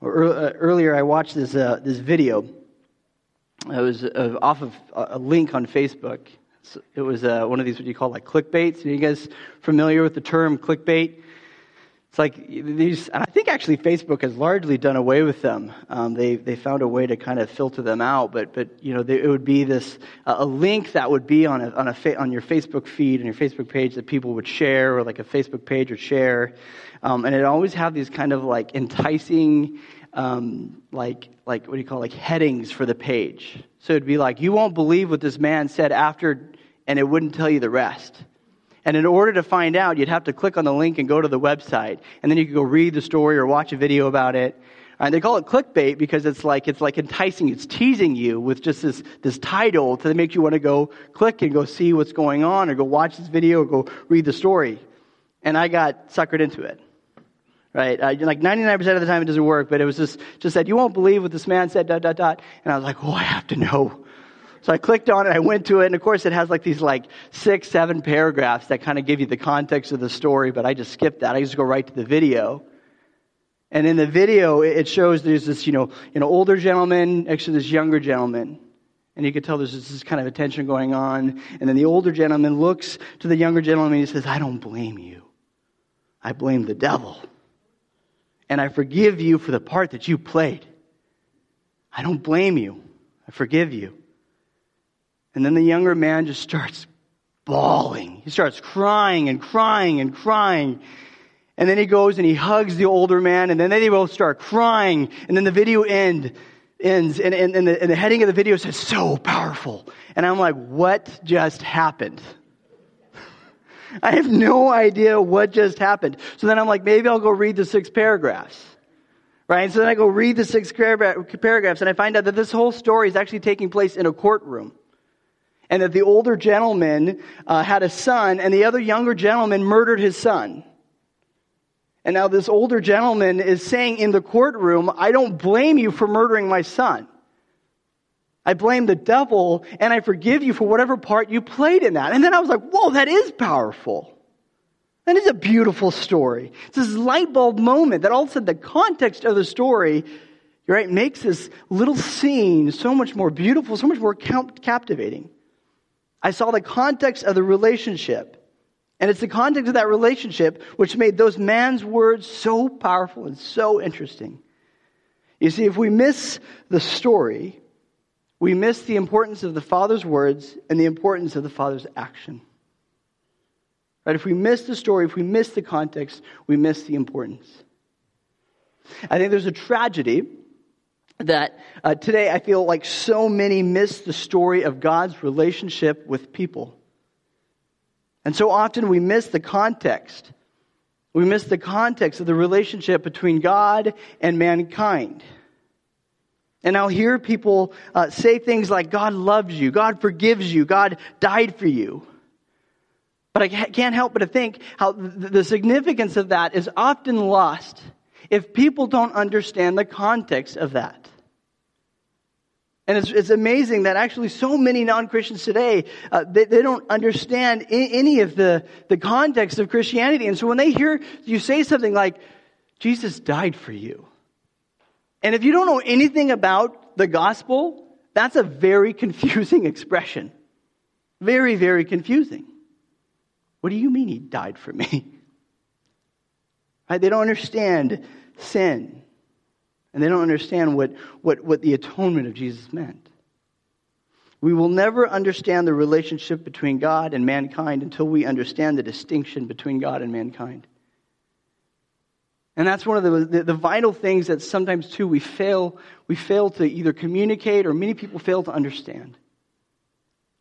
Earlier, I watched this, uh, this video. It was uh, off of a link on Facebook. It was uh, one of these what you call like clickbaits. Are you guys familiar with the term clickbait? It's like these, and I think actually Facebook has largely done away with them. Um, they they found a way to kind of filter them out, but but you know they, it would be this uh, a link that would be on a on a fa- on your Facebook feed and your Facebook page that people would share, or like a Facebook page would share, um, and it always have these kind of like enticing, um, like like what do you call it, like headings for the page. So it'd be like you won't believe what this man said after, and it wouldn't tell you the rest. And in order to find out, you'd have to click on the link and go to the website. And then you could go read the story or watch a video about it. And they call it clickbait because it's like, it's like enticing, it's teasing you with just this, this title to make you want to go click and go see what's going on or go watch this video or go read the story. And I got suckered into it. Right? Uh, like 99% of the time it doesn't work, but it was just, just said, you won't believe what this man said, dot, dot, dot. And I was like, oh, I have to know. So I clicked on it, I went to it, and of course it has like these like six, seven paragraphs that kind of give you the context of the story, but I just skipped that. I just go right to the video. And in the video, it shows there's this, you know, know, older gentleman next to this younger gentleman. And you can tell there's this kind of attention going on. And then the older gentleman looks to the younger gentleman and he says, I don't blame you. I blame the devil. And I forgive you for the part that you played. I don't blame you. I forgive you. And then the younger man just starts bawling. He starts crying and crying and crying. And then he goes and he hugs the older man, and then they both start crying. And then the video end, ends, and, and, and, the, and the heading of the video says, So powerful. And I'm like, What just happened? I have no idea what just happened. So then I'm like, maybe I'll go read the six paragraphs. Right? So then I go read the six paragraphs, and I find out that this whole story is actually taking place in a courtroom and that the older gentleman uh, had a son, and the other younger gentleman murdered his son. And now this older gentleman is saying in the courtroom, I don't blame you for murdering my son. I blame the devil, and I forgive you for whatever part you played in that. And then I was like, whoa, that is powerful. That is a beautiful story. It's this light bulb moment that all of a sudden the context of the story right, makes this little scene so much more beautiful, so much more captivating. I saw the context of the relationship. And it's the context of that relationship which made those man's words so powerful and so interesting. You see, if we miss the story, we miss the importance of the Father's words and the importance of the Father's action. Right? If we miss the story, if we miss the context, we miss the importance. I think there's a tragedy that uh, today I feel like so many miss the story of God's relationship with people. And so often we miss the context. We miss the context of the relationship between God and mankind. And I'll hear people uh, say things like, God loves you, God forgives you, God died for you. But I can't help but to think how the significance of that is often lost if people don't understand the context of that. And it's, it's amazing that actually so many non-Christians today, uh, they, they don't understand any of the, the context of Christianity. And so when they hear you say something like, Jesus died for you. And if you don't know anything about the gospel, that's a very confusing expression. Very, very confusing. What do you mean he died for me? Right? They don't understand sin. And they don't understand what, what, what the atonement of Jesus meant. We will never understand the relationship between God and mankind until we understand the distinction between God and mankind. And that's one of the, the, the, vital things that sometimes, too, we fail, we fail to either communicate or many people fail to understand.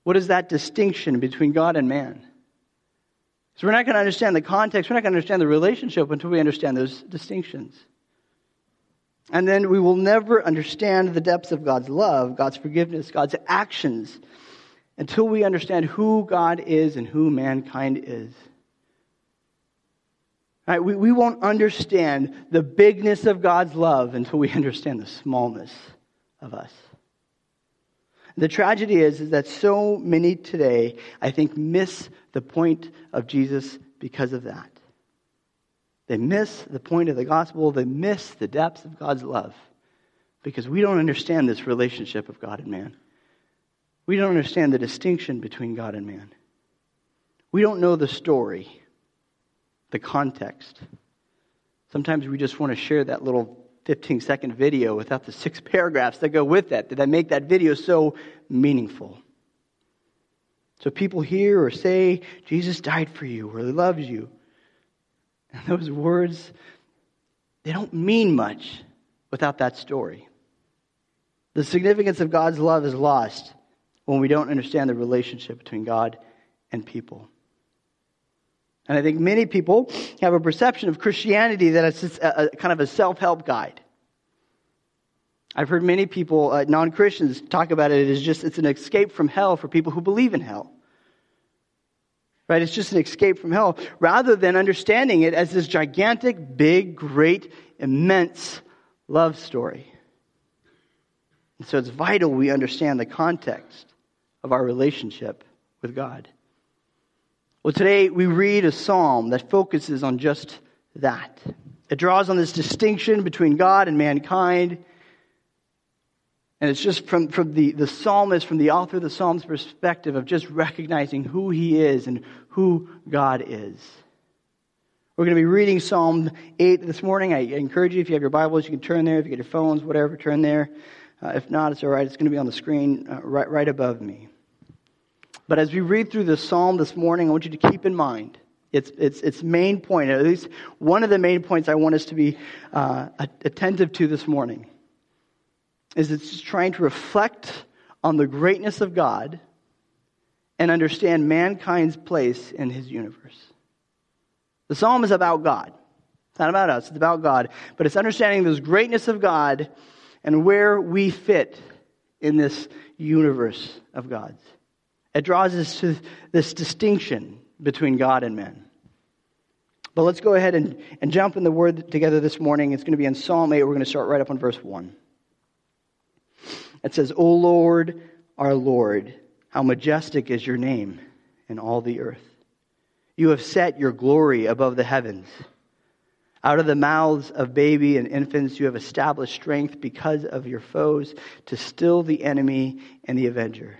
What is that distinction between God and man? So we're not going to understand the context, we're not going to understand the relationship until we understand those distinctions. And then we will never understand the depths of God's love, God's forgiveness, God's actions until we understand who God is and who mankind is. Right? We, we won't understand the bigness of God's love until we understand the smallness of us. The tragedy is, is that so many today, I think, miss the point of Jesus because of that. They miss the point of the gospel. They miss the depths of God's love because we don't understand this relationship of God and man. We don't understand the distinction between God and man. We don't know the story, the context. Sometimes we just want to share that little 15 second video without the six paragraphs that go with that, that make that video so meaningful. So people hear or say, Jesus died for you or he loves you. And those words, they don't mean much without that story. The significance of God's love is lost when we don't understand the relationship between God and people. And I think many people have a perception of Christianity that it's a, a kind of a self help guide. I've heard many people, uh, non Christians, talk about it as just it's an escape from hell for people who believe in hell. Right? It's just an escape from hell rather than understanding it as this gigantic, big, great, immense love story. And so it's vital we understand the context of our relationship with God. Well, today we read a psalm that focuses on just that. It draws on this distinction between God and mankind. And it's just from, from the, the psalmist, from the author of the psalm's perspective of just recognizing who he is and who God is. We're going to be reading Psalm 8 this morning. I encourage you, if you have your Bibles, you can turn there. If you get your phones, whatever, turn there. Uh, if not, it's all right. It's going to be on the screen uh, right, right above me. But as we read through this psalm this morning, I want you to keep in mind its, its, its main point, at least one of the main points I want us to be uh, attentive to this morning, is it's trying to reflect on the greatness of God and understand mankind's place in his universe. The psalm is about God. It's not about us, it's about God. But it's understanding this greatness of God and where we fit in this universe of God's. It draws us to this distinction between God and men. But let's go ahead and, and jump in the word together this morning. It's going to be in Psalm 8. We're going to start right up on verse 1. It says, O Lord, our Lord, how majestic is your name in all the earth. You have set your glory above the heavens. Out of the mouths of baby and infants, you have established strength because of your foes to still the enemy and the avenger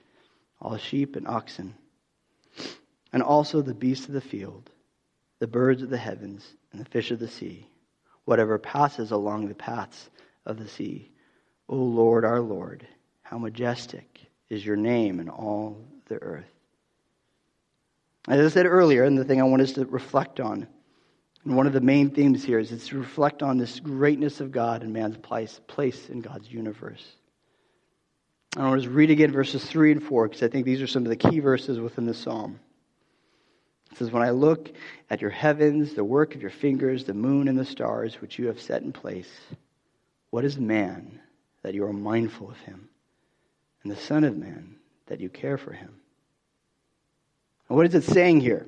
all sheep and oxen, and also the beasts of the field, the birds of the heavens, and the fish of the sea, whatever passes along the paths of the sea. O Lord, our Lord, how majestic is your name in all the earth. As I said earlier, and the thing I want us to reflect on, and one of the main themes here is it's to reflect on this greatness of God and man's place, place in God's universe. I want to read again verses 3 and 4 because I think these are some of the key verses within the psalm. It says, When I look at your heavens, the work of your fingers, the moon and the stars which you have set in place, what is man that you are mindful of him, and the Son of Man that you care for him? And what is it saying here?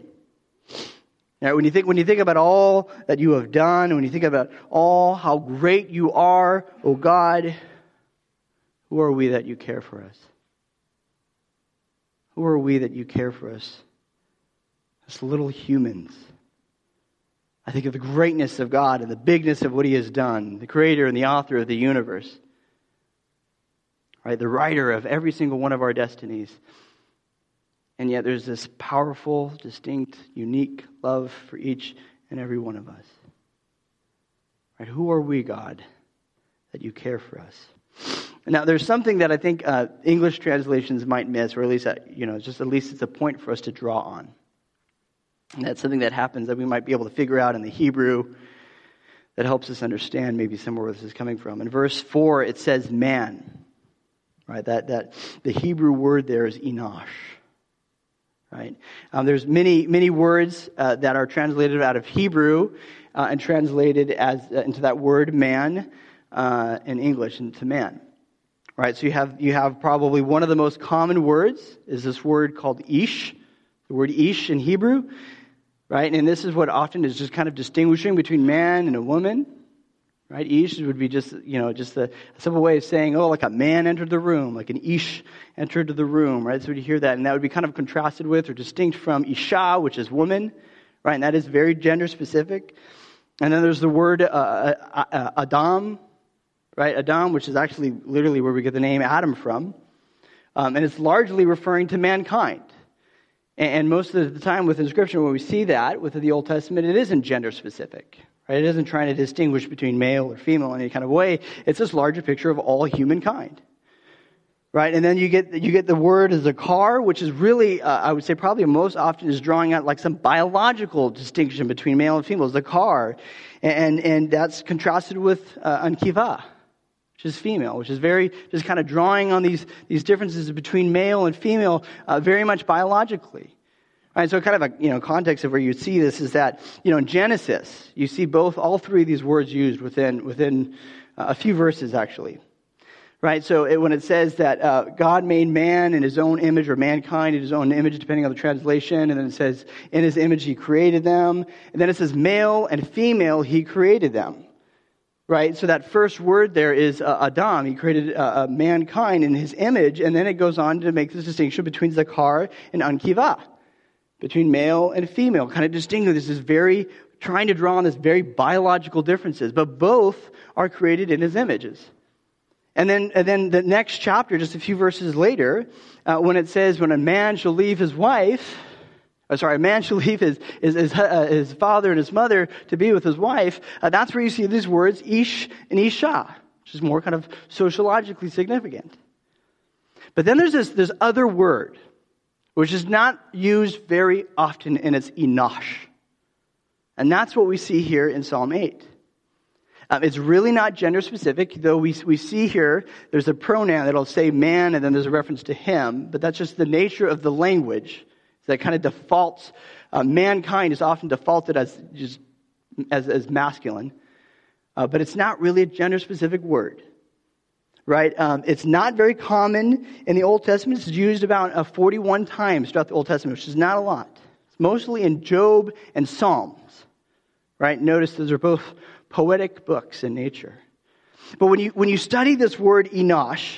Now, when you think when you think about all that you have done, when you think about all how great you are, O God, who are we that you care for us? Who are we that you care for us? As little humans. I think of the greatness of God and the bigness of what He has done, the creator and the author of the universe. Right? The writer of every single one of our destinies. And yet there's this powerful, distinct, unique love for each and every one of us. Right? Who are we, God, that you care for us? Now, there's something that I think uh, English translations might miss, or at least, uh, you know, just at least it's a point for us to draw on. And that's something that happens that we might be able to figure out in the Hebrew that helps us understand maybe somewhere where this is coming from. In verse 4, it says man. Right? That, that the Hebrew word there is enosh. right? Um, there's many, many words uh, that are translated out of Hebrew uh, and translated as uh, into that word man uh, in English into man. Right? So you have you have probably one of the most common words is this word called ish, the word ish in Hebrew, right? And this is what often is just kind of distinguishing between man and a woman. Right? Ish would be just, you know, just a, simple way of saying, oh, like a man entered the room, like an ish entered the room, right? So you hear that, and that would be kind of contrasted with or distinct from isha, which is woman, right? And that is very gender specific. And then there's the word uh, uh, uh, Adam, right? Adam, which is actually literally where we get the name Adam from. Um, and it's largely referring to mankind. And most of the time within Scripture, when we see that within the Old Testament, it isn't gender specific. Right? It isn't trying to distinguish between male or female in any kind of way. It's this larger picture of all humankind. Right? And then you get, you get the word zakar, which is really, uh, I would say probably most often is drawing out like some biological distinction between male and female, the car. And, and that's contrasted with uh, ankiva, which is female, which is very, just kind of drawing on these, these differences between male and female uh, very much biologically. Right, so kind of a you know context of where you see this is that you know in Genesis you see both all three of these words used within within uh, a few verses actually, right? So it, when it says that uh, God made man in His own image or mankind in His own image, depending on the translation, and then it says in His image He created them, and then it says male and female He created them, right? So that first word there is uh, Adam. He created uh, uh, mankind in His image, and then it goes on to make this distinction between Zakar and Ankiva between male and female, kind of distinguishing this is very, trying to draw on this very biological differences, but both are created in his images. And then, and then the next chapter, just a few verses later, uh, when it says, when a man shall leave his wife, sorry, a man shall leave his, his, his, uh, his, father and his mother to be with his wife, uh, that's where you see these words, ish and isha, which is more kind of sociologically significant. But then there's this, this other word which is not used very often in its enosh. And that's what we see here in Psalm 8. Um, it's really not gender specific, though we, we see here there's a pronoun that'll say man and then there's a reference to him, but that's just the nature of the language that kind of defaults. Uh, mankind is often defaulted as just as, as masculine, uh, but it's not really a gender specific word right? Um, it's not very common in the Old Testament. It's used about uh, 41 times throughout the Old Testament, which is not a lot. It's mostly in Job and Psalms, right? Notice those are both poetic books in nature. But when you, when you study this word enosh,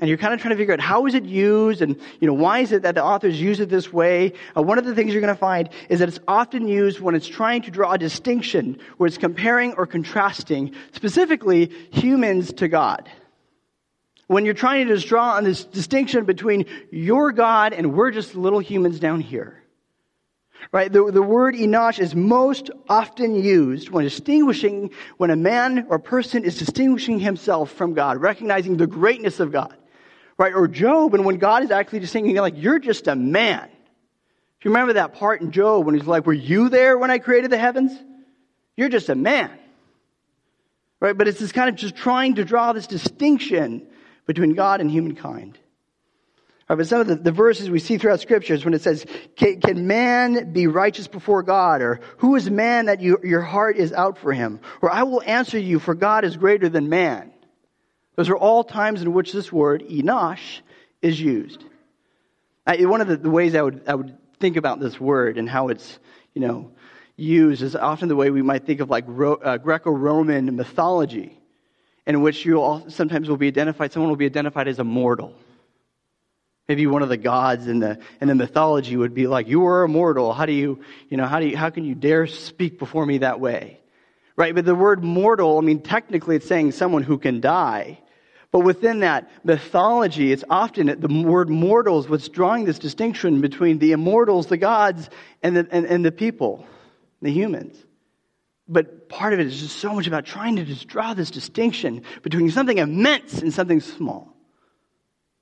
and you're kind of trying to figure out how is it used and you know why is it that the authors use it this way uh, one of the things you're going to find is that it's often used when it's trying to draw a distinction where it's comparing or contrasting specifically humans to god when you're trying to draw on this distinction between your God and we're just little humans down here. Right? The, the word Enosh is most often used when distinguishing, when a man or person is distinguishing himself from God, recognizing the greatness of God. Right? Or Job, and when God is actually distinguishing, like, you're just a man. If you remember that part in Job when he's like, Were you there when I created the heavens? You're just a man. Right? But it's this kind of just trying to draw this distinction between God and humankind. Right, but some of the, the, verses we see throughout scriptures when it says, can, can, man be righteous before God? Or who is man that you, your heart is out for him? Or I will answer you for God is greater than man. Those are all times in which this word, enosh, is used. One of the, ways I would, I would think about this word and how it's, you know, used is often the way we might think of like uh, Greco-Roman mythology in which you all sometimes will be identified, someone will be identified as a mortal. Maybe one of the gods in the, in the mythology would be like, you are immortal. How do you, you know, how do you, how can you dare speak before me that way? Right? But the word mortal, I mean, technically it's saying someone who can die. But within that mythology, it's often the word mortals what's drawing this distinction between the immortals, the gods, and the, and, and the people, the humans. But part of it is just so much about trying to just draw this distinction between something immense and something small.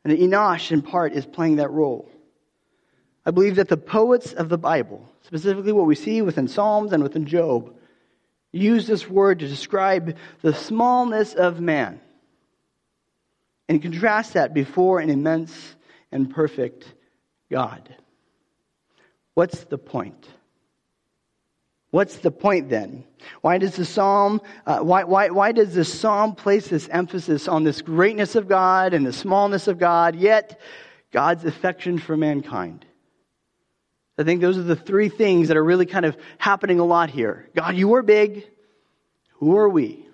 And Enosh, in part, is playing that role. I believe that the poets of the Bible, specifically what we see within Psalms and within Job, use this word to describe the smallness of man and contrast that before an immense and perfect God. What's the point? What's the point then? Why does the psalm, uh, why, why, why does the psalm place this emphasis on this greatness of God and the smallness of God, yet God's affection for mankind? I think those are the three things that are really kind of happening a lot here. God, you are big. Who are we?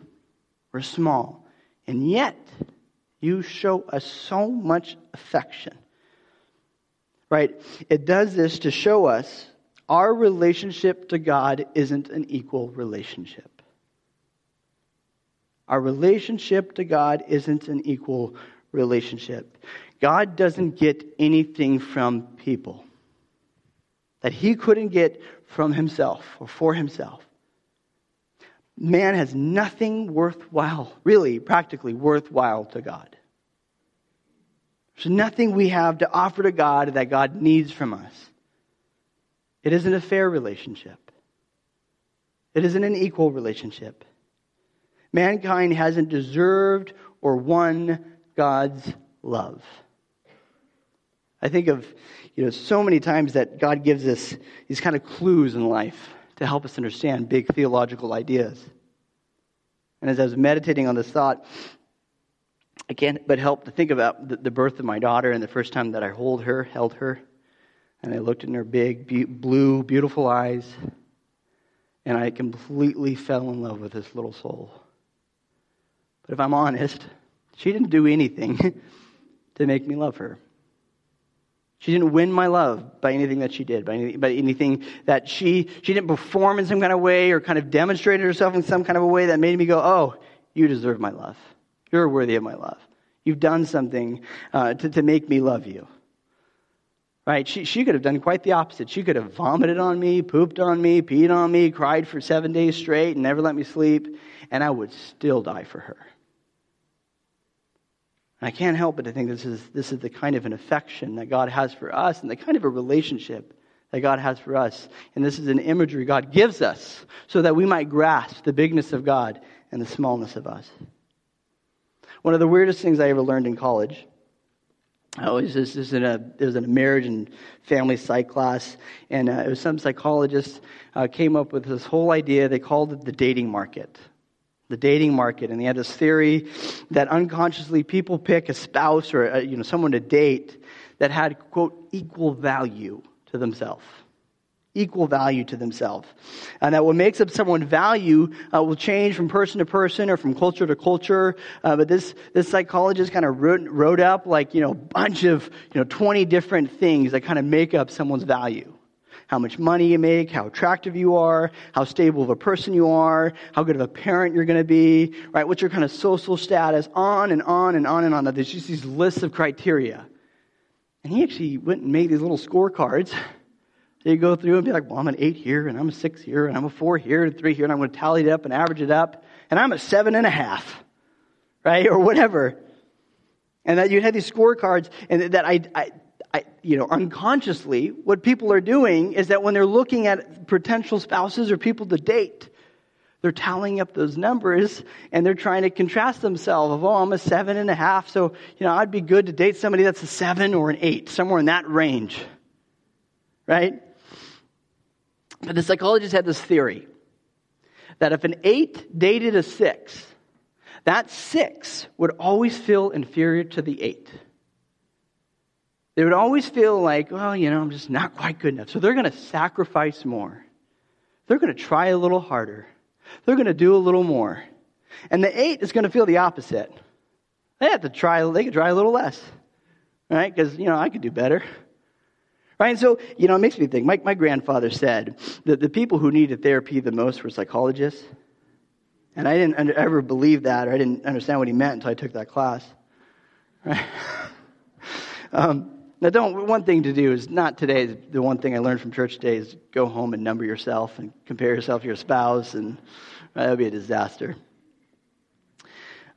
We're small. And yet, you show us so much affection. Right? It does this to show us our relationship to God isn't an equal relationship. Our relationship to God isn't an equal relationship. God doesn't get anything from people that he couldn't get from himself or for himself. Man has nothing worthwhile, really, practically worthwhile to God. There's nothing we have to offer to God that God needs from us. It isn't a fair relationship. It isn't an equal relationship. Mankind hasn't deserved or won God's love. I think of, you know, so many times that God gives us these kind of clues in life to help us understand big theological ideas. And as I was meditating on this thought, I can't but help to think about the, the birth of my daughter and the first time that I hold her, held her. And I looked in her big, be- blue, beautiful eyes, and I completely fell in love with this little soul. But if I'm honest, she didn't do anything to make me love her. She didn't win my love by anything that she did, by anything, by anything that she, she didn't perform in some kind of way or kind of demonstrated herself in some kind of a way that made me go, oh, you deserve my love. You're worthy of my love. You've done something uh, to, to make me love you. Right? She, she could have done quite the opposite. She could have vomited on me, pooped on me, peed on me, cried for seven days straight, and never let me sleep, and I would still die for her. And I can't help but to think this is, this is the kind of an affection that God has for us and the kind of a relationship that God has for us. And this is an imagery God gives us so that we might grasp the bigness of God and the smallness of us. One of the weirdest things I ever learned in college I was just, in a it was in a marriage and family psych class, and uh, it was some psychologist uh, came up with this whole idea. They called it the dating market, the dating market, and they had this theory that unconsciously people pick a spouse or a, uh, you know someone to date that had quote equal value to themselves equal value to themselves. And that what makes up someone's value uh, will change from person to person or from culture to culture. Uh, but this, this psychologist kind of wrote, wrote up like, you know, a bunch of, you know, 20 different things that kind of make up someone's value. How much money you make, how attractive you are, how stable of a person you are, how good of a parent you're going to be, right? What's your kind of social status, on and on and on and on. There's just these lists of criteria. And he actually went and made these little scorecards so you go through and be like, well, I'm an eight here, and I'm a six here, and I'm a four here, and three here, and I'm going to tally it up and average it up, and I'm a seven and a half, right? Or whatever. And that you had these scorecards, and that I, I, I, you know, unconsciously, what people are doing is that when they're looking at potential spouses or people to date, they're tallying up those numbers and they're trying to contrast themselves of, oh, I'm a seven and a half, so, you know, I'd be good to date somebody that's a seven or an eight, somewhere in that range. Right? But the psychologists had this theory that if an eight dated a six, that six would always feel inferior to the eight. They would always feel like, well, you know, I'm just not quite good enough. So they're going to sacrifice more. They're going to try a little harder. They're going to do a little more. And the eight is going to feel the opposite. They have to try, they could try a little less. Right? Because, you know, I could do better. Right? And so, you know, it makes me think. My, my grandfather said that the people who needed therapy the most were psychologists. And I didn't ever believe that, or I didn't understand what he meant until I took that class. Right? um, now, don't, one thing to do is not today, the one thing I learned from church today is go home and number yourself and compare yourself to your spouse, and right, that would be a disaster.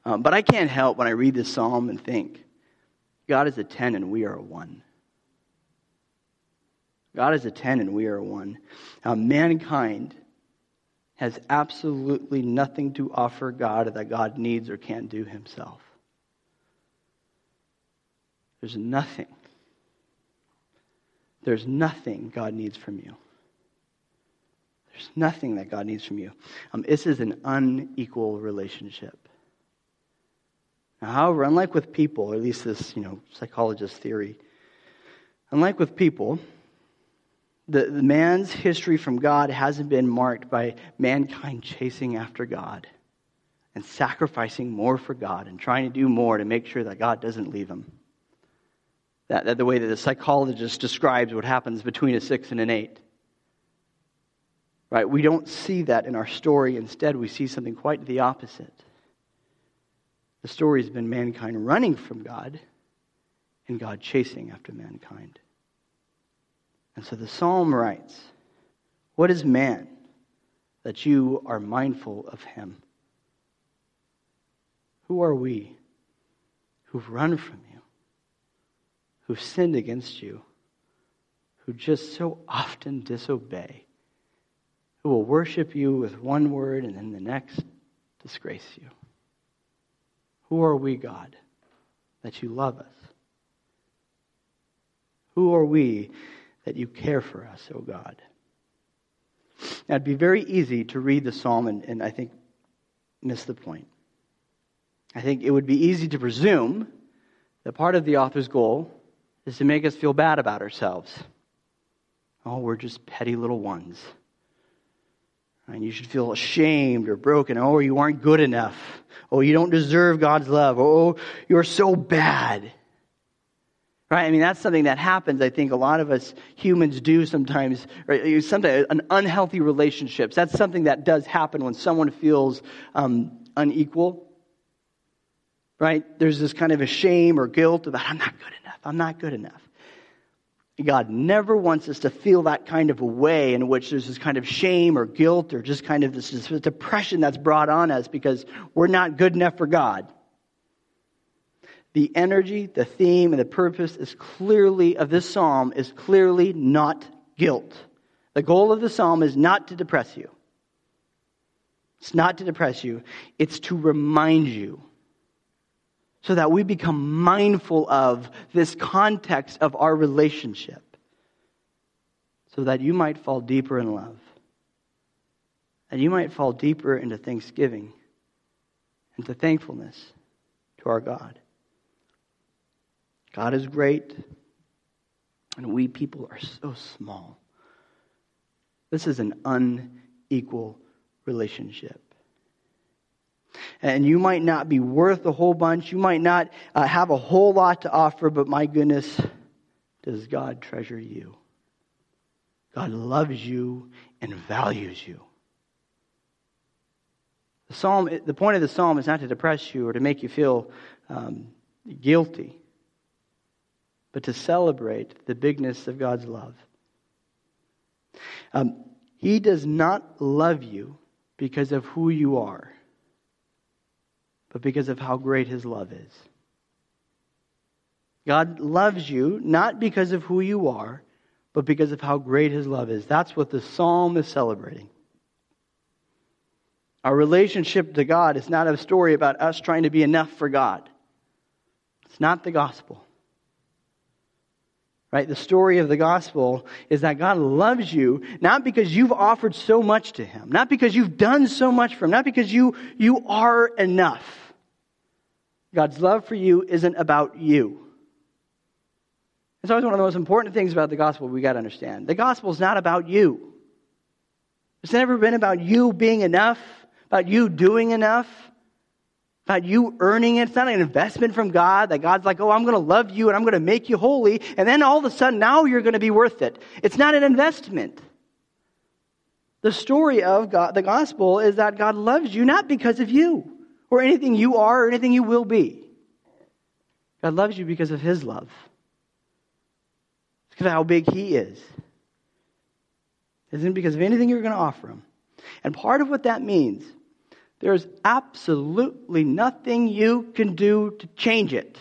Um, but I can't help when I read this psalm and think, God is a 10 and we are a 1. God is a 10 and we are a 1. Now, mankind has absolutely nothing to offer God that God needs or can't do himself. There's nothing. There's nothing God needs from you. There's nothing that God needs from you. Um, this is an unequal relationship. Now, however, unlike with people, or at least this, you know, psychologist theory, unlike with people, the, the man's history from God hasn't been marked by mankind chasing after God and sacrificing more for God and trying to do more to make sure that God doesn't leave him. That, that the way that the psychologist describes what happens between a six and an eight. Right? We don't see that in our story. Instead, we see something quite the opposite. The story has been mankind running from God and God chasing after mankind. And so the psalm writes What is man that you are mindful of him? Who are we who've run from you, who've sinned against you, who just so often disobey, who will worship you with one word and then the next disgrace you? Who are we, God, that you love us? Who are we that you care for us, O God? Now, it'd be very easy to read the psalm and, and I think miss the point. I think it would be easy to presume that part of the author's goal is to make us feel bad about ourselves. Oh, we're just petty little ones. And you should feel ashamed or broken. Oh, you aren't good enough. Oh, you don't deserve God's love. Oh, you're so bad. Right? I mean, that's something that happens. I think a lot of us humans do sometimes, right? sometimes an unhealthy relationships. That's something that does happen when someone feels um, unequal. Right? There's this kind of a shame or guilt about, I'm not good enough. I'm not good enough. God never wants us to feel that kind of a way in which there's this kind of shame or guilt or just kind of this, this depression that's brought on us because we're not good enough for God. The energy, the theme, and the purpose is clearly of this psalm is clearly not guilt. The goal of the psalm is not to depress you. It's not to depress you. It's to remind you so that we become mindful of this context of our relationship, so that you might fall deeper in love, and you might fall deeper into thanksgiving, into thankfulness to our God. God is great, and we people are so small. This is an unequal relationship. And you might not be worth a whole bunch. You might not uh, have a whole lot to offer, but my goodness, does God treasure you? God loves you and values you. The psalm, the point of the psalm is not to depress you or to make you feel um, guilty, but to celebrate the bigness of God's love. Um, he does not love you because of who you are but because of how great his love is. God loves you not because of who you are, but because of how great his love is. That's what the psalm is celebrating. Our relationship to God is not a story about us trying to be enough for God. It's not the gospel. Right? The story of the gospel is that God loves you not because you've offered so much to him, not because you've done so much for him, not because you, you are enough. God's love for you isn't about you. It's always one of the most important things about the gospel we got to understand. The gospel is not about you. It's never been about you being enough, about you doing enough, about you earning it. It's not an investment from God that God's like, oh, I'm going to love you and I'm going to make you holy. And then all of a sudden, now you're going to be worth it. It's not an investment. The story of God, the gospel is that God loves you not because of you or anything you are or anything you will be. God loves you because of His love. It's because of how big He is. It isn't because of anything you're going to offer Him. And part of what that means, there's absolutely nothing you can do to change it.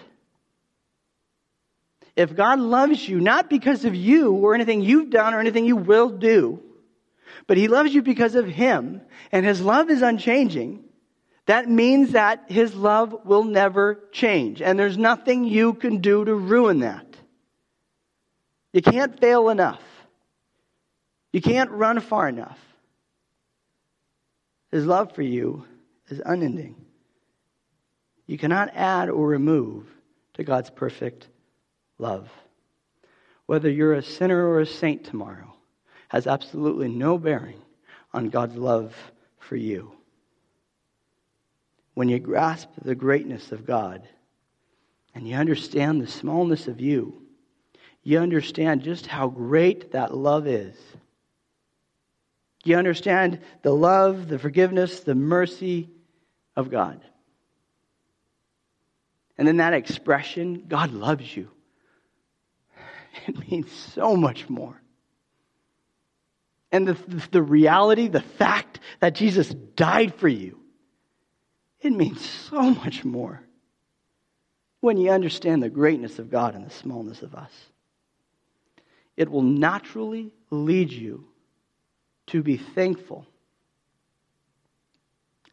If God loves you, not because of you or anything you've done or anything you will do, but He loves you because of Him, and His love is unchanging, that means that his love will never change. And there's nothing you can do to ruin that. You can't fail enough. You can't run far enough. His love for you is unending. You cannot add or remove to God's perfect love. Whether you're a sinner or a saint tomorrow has absolutely no bearing on God's love for you. When you grasp the greatness of God and you understand the smallness of you, you understand just how great that love is. You understand the love, the forgiveness, the mercy of God. And then that expression, God loves you, it means so much more. And the, the reality, the fact that Jesus died for you, it means so much more when you understand the greatness of God and the smallness of us. It will naturally lead you to be thankful.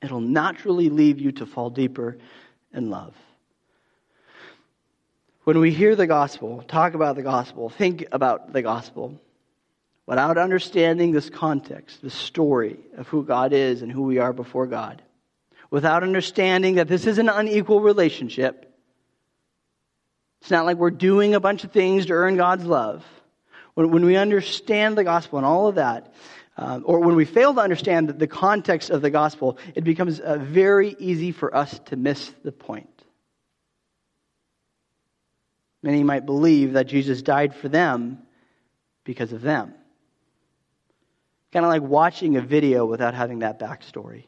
It'll naturally lead you to fall deeper in love. When we hear the gospel, talk about the gospel, think about the gospel, without understanding this context, the story of who God is and who we are before God, without understanding that this is an unequal relationship, it's not like we're doing a bunch of things to earn God's love. When, when we understand the gospel and all of that, um, or when we fail to understand the context of the gospel, it becomes uh, very easy for us to miss the point. Many might believe that Jesus died for them because of them. Kind of like watching a video without having that backstory.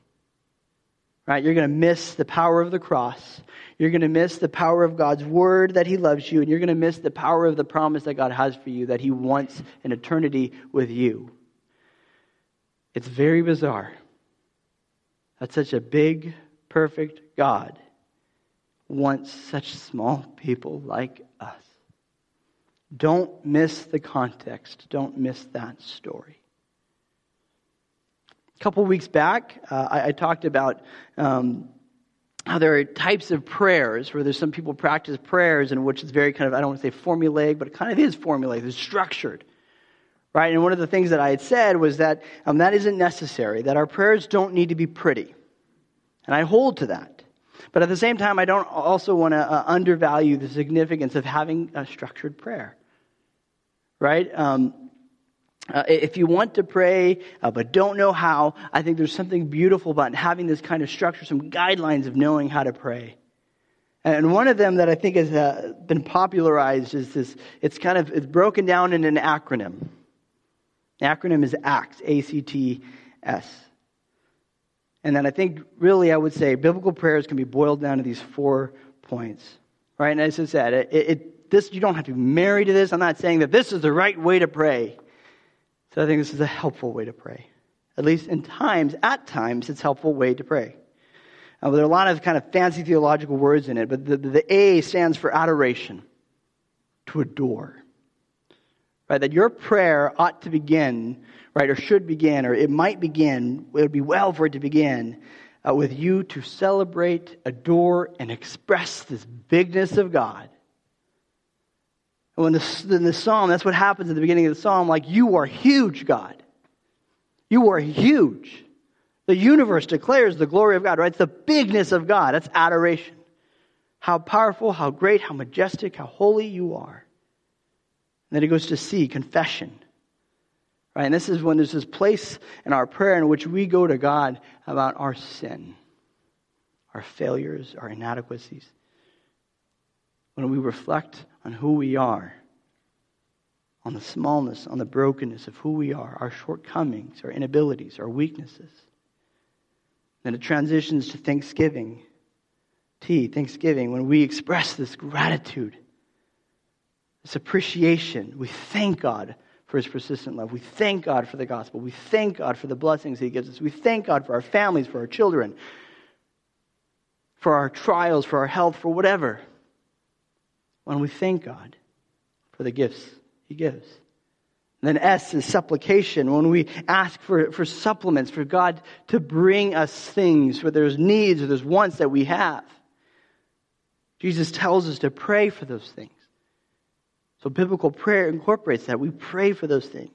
Right? You're going to miss the power of the cross. You're going to miss the power of God's word that He loves you, and you're going to miss the power of the promise that God has for you that He wants an eternity with you. It's very bizarre that such a big, perfect God wants such small people like us. Don't miss the context. Don't miss that story. A couple weeks back, uh, I, I, talked about um, how there are types of prayers where there's some people practice prayers in which it's very kind of, I don't want to say formulaic, but it kind of is formulaic, it's structured. Right? And one of the things that I had said was that um, that isn't necessary, that our prayers don't need to be pretty. And I hold to that. But at the same time, I don't also want to uh, undervalue the significance of having a structured prayer. Right? Um, uh, if you want to pray uh, but don't know how, I think there's something beautiful about having this kind of structure, some guidelines of knowing how to pray. And one of them that I think has uh, been popularized is this. It's kind of it's broken down in an acronym. The acronym is ACTS, A-C-T-S. And then I think really I would say biblical prayers can be boiled down to these four points. Right? And as I said, it, it, this, you don't have to be married to this. I'm not saying that this is the right way to pray. So I think this is a helpful way to pray. At least in times, at times, it's a helpful way to pray. Uh, there are a lot of kind of fancy theological words in it, but the, the A stands for adoration, to adore. Right? That your prayer ought to begin right, or should begin, or it might begin, it would be well for it to begin uh, with you to celebrate, adore, and express this bigness of God. And when the, in the psalm, that's what happens at the beginning of the psalm, like, you are huge, God. You are huge. The universe declares the glory of God, right? It's the bigness of God. That's adoration. How powerful, how great, how majestic, how holy you are. Then it goes to see, confession. Right? And this is when there's this place in our prayer in which we go to God about our sin, our failures, our inadequacies. When we reflect on who we are, on the smallness, on the brokenness of who we are, our shortcomings, our inabilities, our weaknesses. Then it transitions to thanksgiving. T, thanksgiving, when we express this gratitude, this appreciation, we thank God for his persistent love. We thank God for the gospel. We thank God for the blessings he gives us. We thank God for our families, for our children, for our trials, for our health, for whatever. When we thank God for the gifts he gives. And then S is supplication, when we ask for, for supplements, for God to bring us things, where there's needs or there's wants that we have. Jesus tells us to pray for those things. So biblical prayer incorporates that. We pray for those things.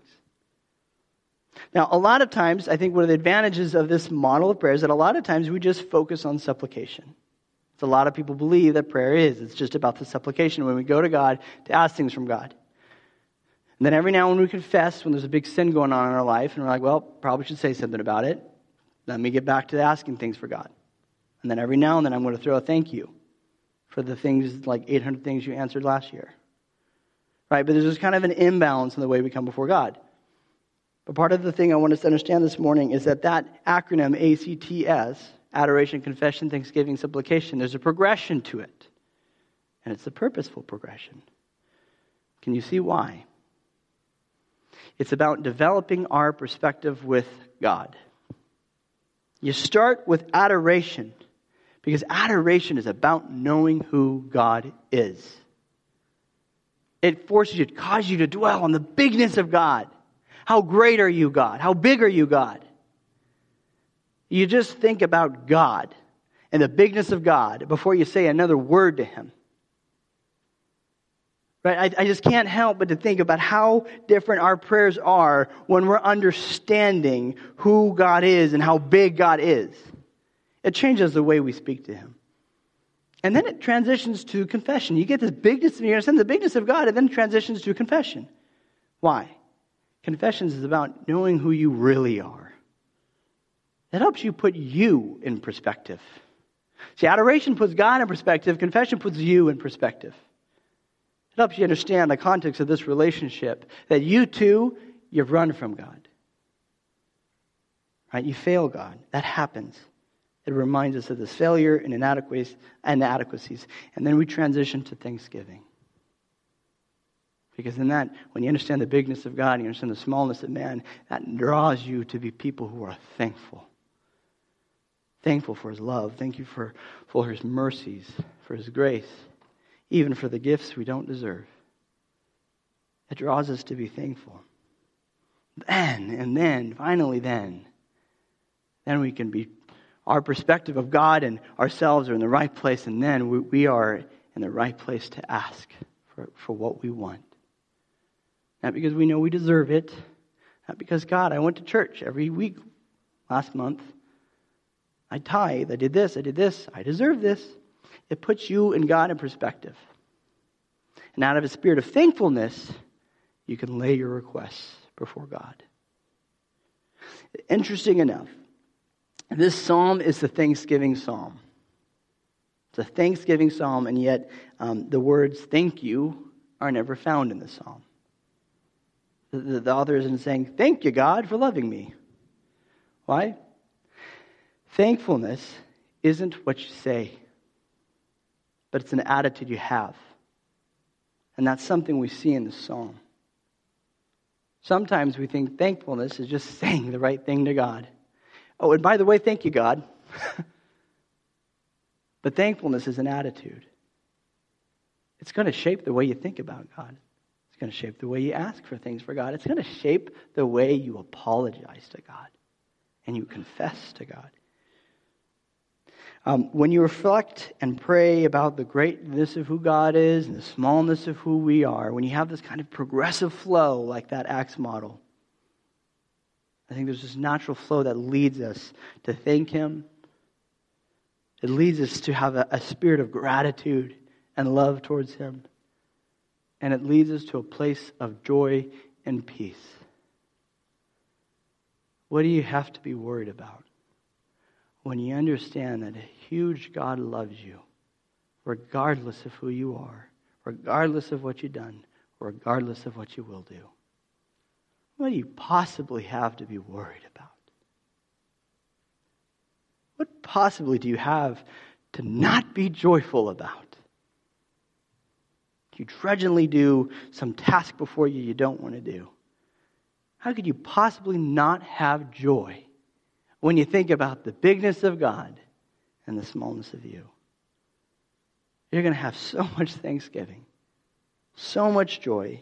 Now, a lot of times, I think one of the advantages of this model of prayer is that a lot of times we just focus on supplication. So a lot of people believe that prayer is. It's just about the supplication when we go to God to ask things from God. And then every now and then we confess when there's a big sin going on in our life, and we're like, well, probably should say something about it. Let me get back to asking things for God. And then every now and then I'm going to throw a thank you for the things, like 800 things you answered last year. Right? But there's just kind of an imbalance in the way we come before God. But part of the thing I want us to understand this morning is that that acronym ACTS, adoration, confession, thanksgiving, supplication, there's a progression to it. And it's a purposeful progression. Can you see why? It's about developing our perspective with God. You start with adoration because adoration is about knowing who God is. It forces you, it causes you to dwell on the bigness of God. How great are you, God? How big are you, God? You just think about God and the bigness of God before you say another word to Him. Right? I, I just can't help but to think about how different our prayers are when we're understanding who God is and how big God is. It changes the way we speak to Him. And then it transitions to confession. You get this bigness, of you understand the bigness of God, and then it transitions to confession. Why? Confessions is about knowing who you really are. It helps you put you in perspective. See, adoration puts God in perspective, confession puts you in perspective. It helps you understand the context of this relationship that you too, you've run from God. Right? You fail God. That happens. It reminds us of this failure and inadequacies. And then we transition to thanksgiving. Because in that, when you understand the bigness of God and you understand the smallness of man, that draws you to be people who are thankful. Thankful for his love. Thank you for, for his mercies, for his grace even for the gifts we don't deserve. It draws us to be thankful. Then, and then, finally, then, then we can be, our perspective of God and ourselves are in the right place, and then we, we are in the right place to ask for, for what we want. Not because we know we deserve it, not because, God, I went to church every week last month. I tithe, I did this, I did this, I deserve this. It puts you and God in perspective. And out of a spirit of thankfulness, you can lay your requests before God. Interesting enough, this psalm is the Thanksgiving psalm. It's a Thanksgiving psalm, and yet um, the words thank you are never found in the psalm. The, the, the author isn't saying, Thank you, God, for loving me. Why? Thankfulness isn't what you say, but it's an attitude you have. And that's something we see in the psalm. Sometimes we think thankfulness is just saying the right thing to God. Oh, and by the way, thank you, God. but thankfulness is an attitude. It's going to shape the way you think about God. It's going to shape the way you ask for things for God. It's going to shape the way you apologize to God and you confess to God. Um, when you reflect and pray about the greatness of who God is and the smallness of who we are, when you have this kind of progressive flow like that ACTS model, I think there's this natural flow that leads us to thank Him. It leads us to have a, a spirit of gratitude and love towards Him. And it leads us to a place of joy and peace. What do you have to be worried about? when you understand that a huge God loves you, regardless of who you are, regardless of what you've done, regardless of what you will do. What do you possibly have to be worried about? What possibly do you have to not be joyful about? You trudgingly do some task before you you don't want to do. How could you possibly not have joy when you think about the bigness of God and the smallness of you. You're going to have so much thanksgiving, so much joy,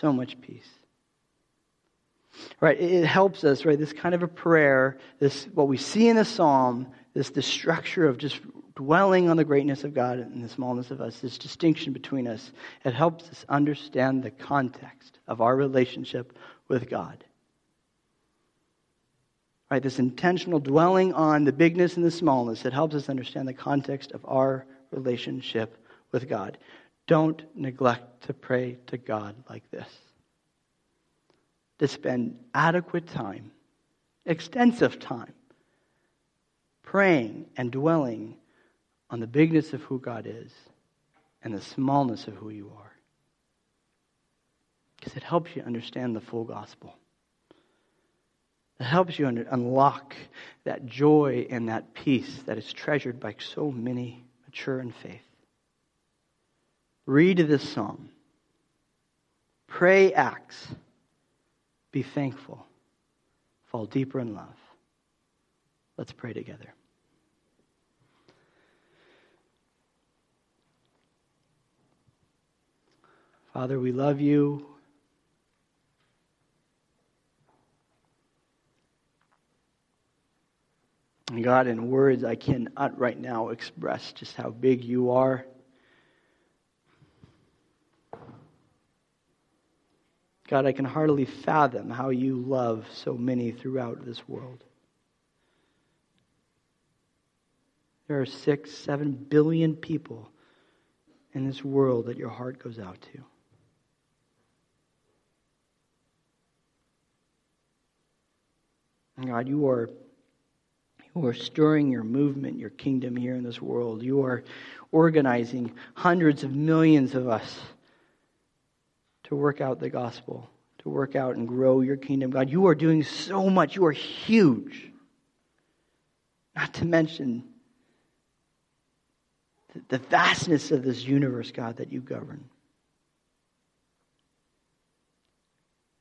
so much peace. Right? It helps us, right? This kind of a prayer, this what we see in the psalm, this the structure of just dwelling on the greatness of God and the smallness of us, this distinction between us, it helps us understand the context of our relationship with God. Right, this intentional dwelling on the bigness and the smallness, it helps us understand the context of our relationship with God. Don't neglect to pray to God like this. To spend adequate time, extensive time, praying and dwelling on the bigness of who God is and the smallness of who you are. Because it helps you understand the full gospel. It helps you unlock that joy and that peace that is treasured by so many mature in faith. Read this psalm. Pray acts. Be thankful. Fall deeper in love. Let's pray together. Father, we love you. God, in words, I cannot right now express just how big you are. God, I can hardly fathom how you love so many throughout this world. There are six, seven billion people in this world that your heart goes out to. God, you are, you are stirring your movement, your kingdom here in this world. You are organizing hundreds of millions of us to work out the gospel, to work out and grow your kingdom. God, you are doing so much. You are huge. Not to mention the vastness of this universe, God, that you govern.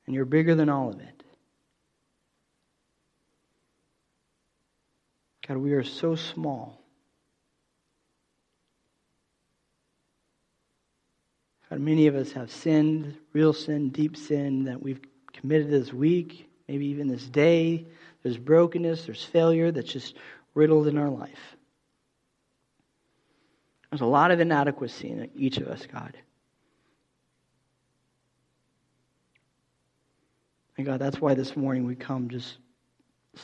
And you're bigger than all of it. God, we are so small. God, many of us have sinned, real sin, deep sin that we've committed this week, maybe even this day. There's brokenness, there's failure that's just riddled in our life. There's a lot of inadequacy in each of us, God. And God, that's why this morning we come just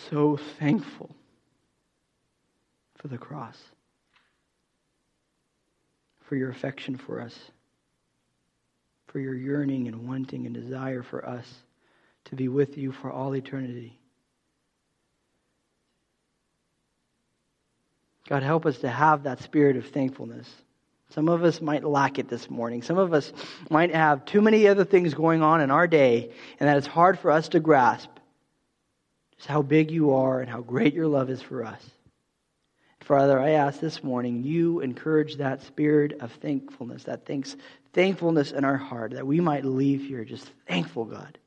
so thankful for the cross, for your affection for us, for your yearning and wanting and desire for us to be with you for all eternity. God, help us to have that spirit of thankfulness. Some of us might lack it this morning. Some of us might have too many other things going on in our day, and that it's hard for us to grasp just how big you are and how great your love is for us. Father, I ask this morning you encourage that spirit of thankfulness, that thanks, thankfulness in our heart, that we might leave here just thankful, God,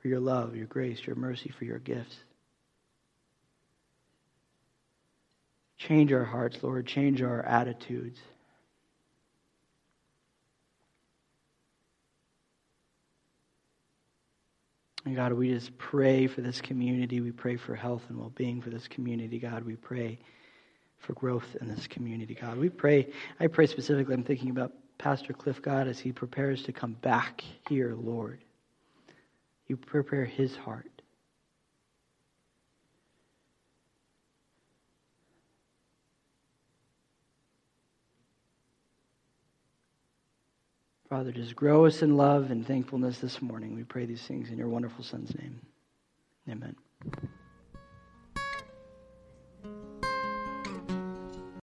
for your love, your grace, your mercy, for your gifts. Change our hearts, Lord. Change our attitudes. And God, we just pray for this community. We pray for health and well being for this community. God, we pray for growth in this community. God, we pray. I pray specifically, I'm thinking about Pastor Cliff, God, as he prepares to come back here, Lord. You prepare his heart. Father, just grow us in love and thankfulness this morning. We pray these things in your wonderful Son's name. Amen.